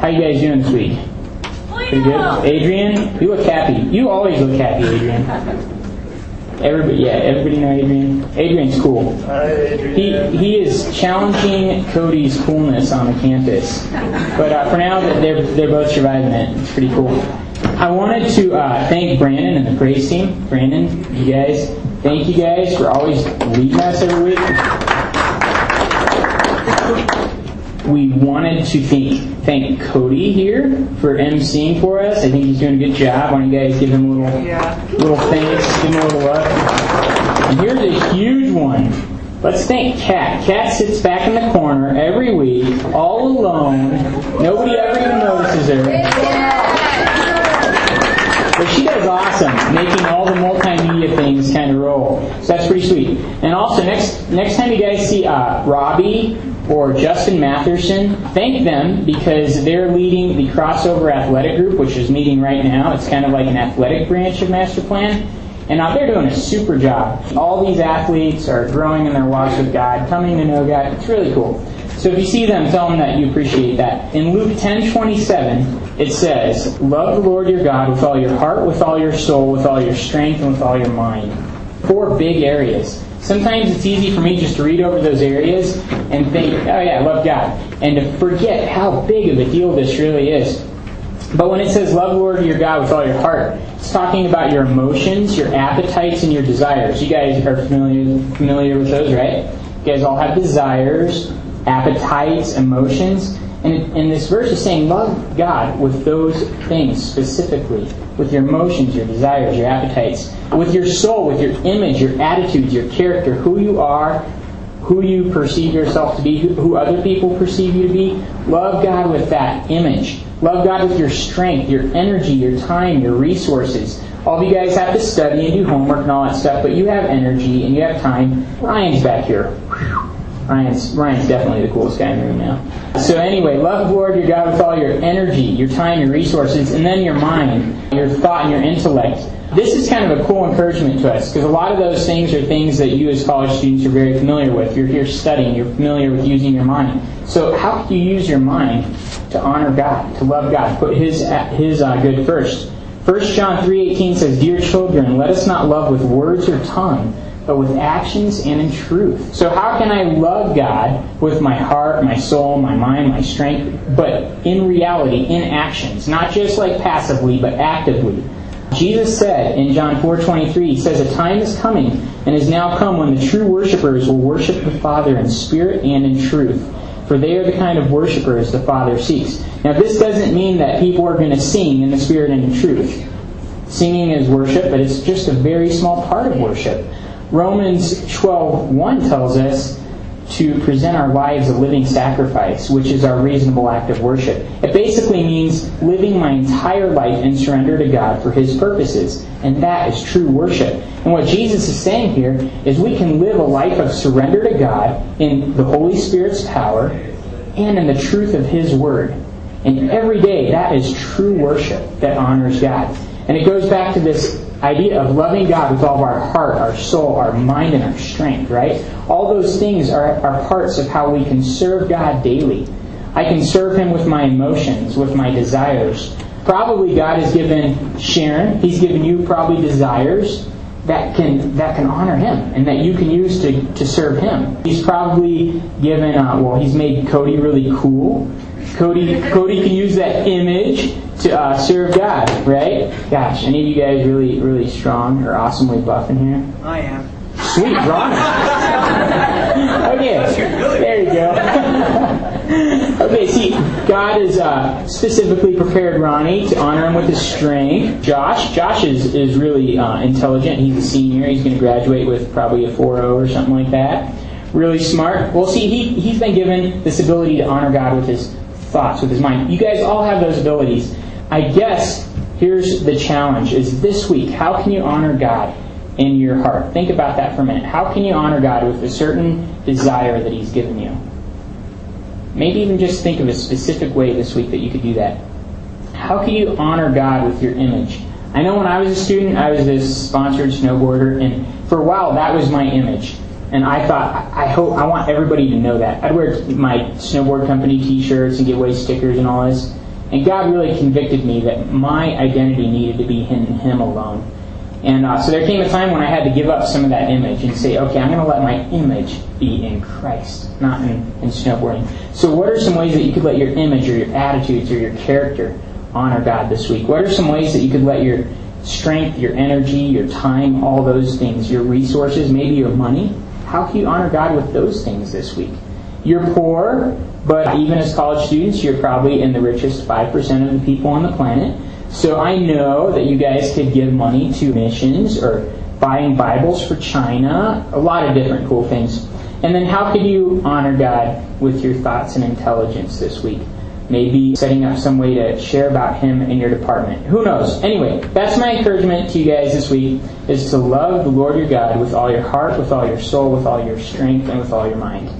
How you guys doing this week? Pretty good. Adrian, you look happy. You always look happy, Adrian. Everybody, yeah, everybody know Adrian. Adrian's cool. He he is challenging Cody's coolness on the campus, but uh, for now they're they're both surviving it. It's pretty cool. I wanted to uh, thank Brandon and the praise team. Brandon, you guys, thank you guys for always leading us every week we wanted to thank, thank Cody here for emceeing for us. I think he's doing a good job. Why don't you guys give him a little, yeah. little thanks, give him a little love. And here's a huge one. Let's thank Kat. Kat sits back in the corner every week, all alone. Nobody ever even notices her. But she does awesome, making all the multimedia things kind of roll. So that's pretty sweet. And also, next next time you guys see uh, Robbie or Justin Matherson, thank them because they're leading the crossover athletic group, which is meeting right now. It's kind of like an athletic branch of Master Plan. And they're doing a super job. All these athletes are growing in their walks with God, coming to know God. It's really cool. So if you see them, tell them that you appreciate that. In Luke 10:27, it says, "Love the Lord your God with all your heart, with all your soul, with all your strength, and with all your mind." Four big areas. Sometimes it's easy for me just to read over those areas and think, "Oh yeah, I love God," and to forget how big of a deal this really is. But when it says love Lord your God with all your heart, it's talking about your emotions, your appetites, and your desires. You guys are familiar familiar with those, right? You guys all have desires appetites, emotions. And, and this verse is saying, love God with those things specifically, with your emotions, your desires, your appetites, with your soul, with your image, your attitudes, your character, who you are, who you perceive yourself to be, who other people perceive you to be. Love God with that image. Love God with your strength, your energy, your time, your resources. All of you guys have to study and do homework and all that stuff, but you have energy and you have time. Ryan's back here. Ryan's, Ryan's definitely the coolest guy in the room now. So anyway, love the Lord your God with all your energy, your time, your resources, and then your mind, your thought, and your intellect. This is kind of a cool encouragement to us because a lot of those things are things that you as college students are very familiar with. You're here studying, you're familiar with using your mind. So how can you use your mind to honor God, to love God, put His His uh, good first? 1 John 3:18 says, "Dear children, let us not love with words or tongue." But with actions and in truth. So, how can I love God with my heart, my soul, my mind, my strength, but in reality, in actions? Not just like passively, but actively. Jesus said in John 4:23, he says, "A time is coming and is now come when the true worshipers will worship the Father in spirit and in truth, for they are the kind of worshipers the Father seeks." Now, this doesn't mean that people are going to sing in the spirit and in truth. Singing is worship, but it's just a very small part of worship. Romans 12:1 tells us to present our lives a living sacrifice, which is our reasonable act of worship. It basically means living my entire life in surrender to God for His purposes, and that is true worship. And what Jesus is saying here is we can live a life of surrender to God in the Holy Spirit's power and in the truth of His Word. And every day, that is true worship that honors God. And it goes back to this idea of loving God with all of our heart, our soul, our mind, and our strength, right? All those things are, are parts of how we can serve God daily. I can serve Him with my emotions, with my desires. Probably God has given Sharon, He's given you probably desires that can that can honor Him and that you can use to, to serve Him. He's probably given, uh, well, He's made Cody really cool. Cody, Cody can use that image to uh, serve God, right? Gosh, any of you guys really, really strong or awesomely buff in here? I am. Sweet, Ron. okay, there you go. okay, see, God has uh, specifically prepared Ronnie to honor him with his strength. Josh, Josh is, is really uh, intelligent. He's a senior. He's going to graduate with probably a 4.0 or something like that. Really smart. Well, see, he, he's been given this ability to honor God with his thoughts, with his mind. You guys all have those abilities. I guess here's the challenge is this week, how can you honor God in your heart? Think about that for a minute. How can you honor God with a certain desire that He's given you? Maybe even just think of a specific way this week that you could do that. How can you honor God with your image? I know when I was a student, I was this sponsored snowboarder, and for a while that was my image. And I thought, I hope, I want everybody to know that. I'd wear my snowboard company T-shirts and give away stickers and all this. And God really convicted me that my identity needed to be in Him alone. And uh, so there came a time when I had to give up some of that image and say, okay, I'm going to let my image be in Christ, not in, in snowboarding. So, what are some ways that you could let your image or your attitudes or your character honor God this week? What are some ways that you could let your strength, your energy, your time, all those things, your resources, maybe your money, how can you honor God with those things this week? You're poor, but even as college students, you're probably in the richest 5% of the people on the planet. So I know that you guys could give money to missions or buying Bibles for China, a lot of different cool things. And then how could you honor God with your thoughts and intelligence this week? Maybe setting up some way to share about Him in your department. Who knows? Anyway, that's my encouragement to you guys this week is to love the Lord your God with all your heart, with all your soul, with all your strength, and with all your mind.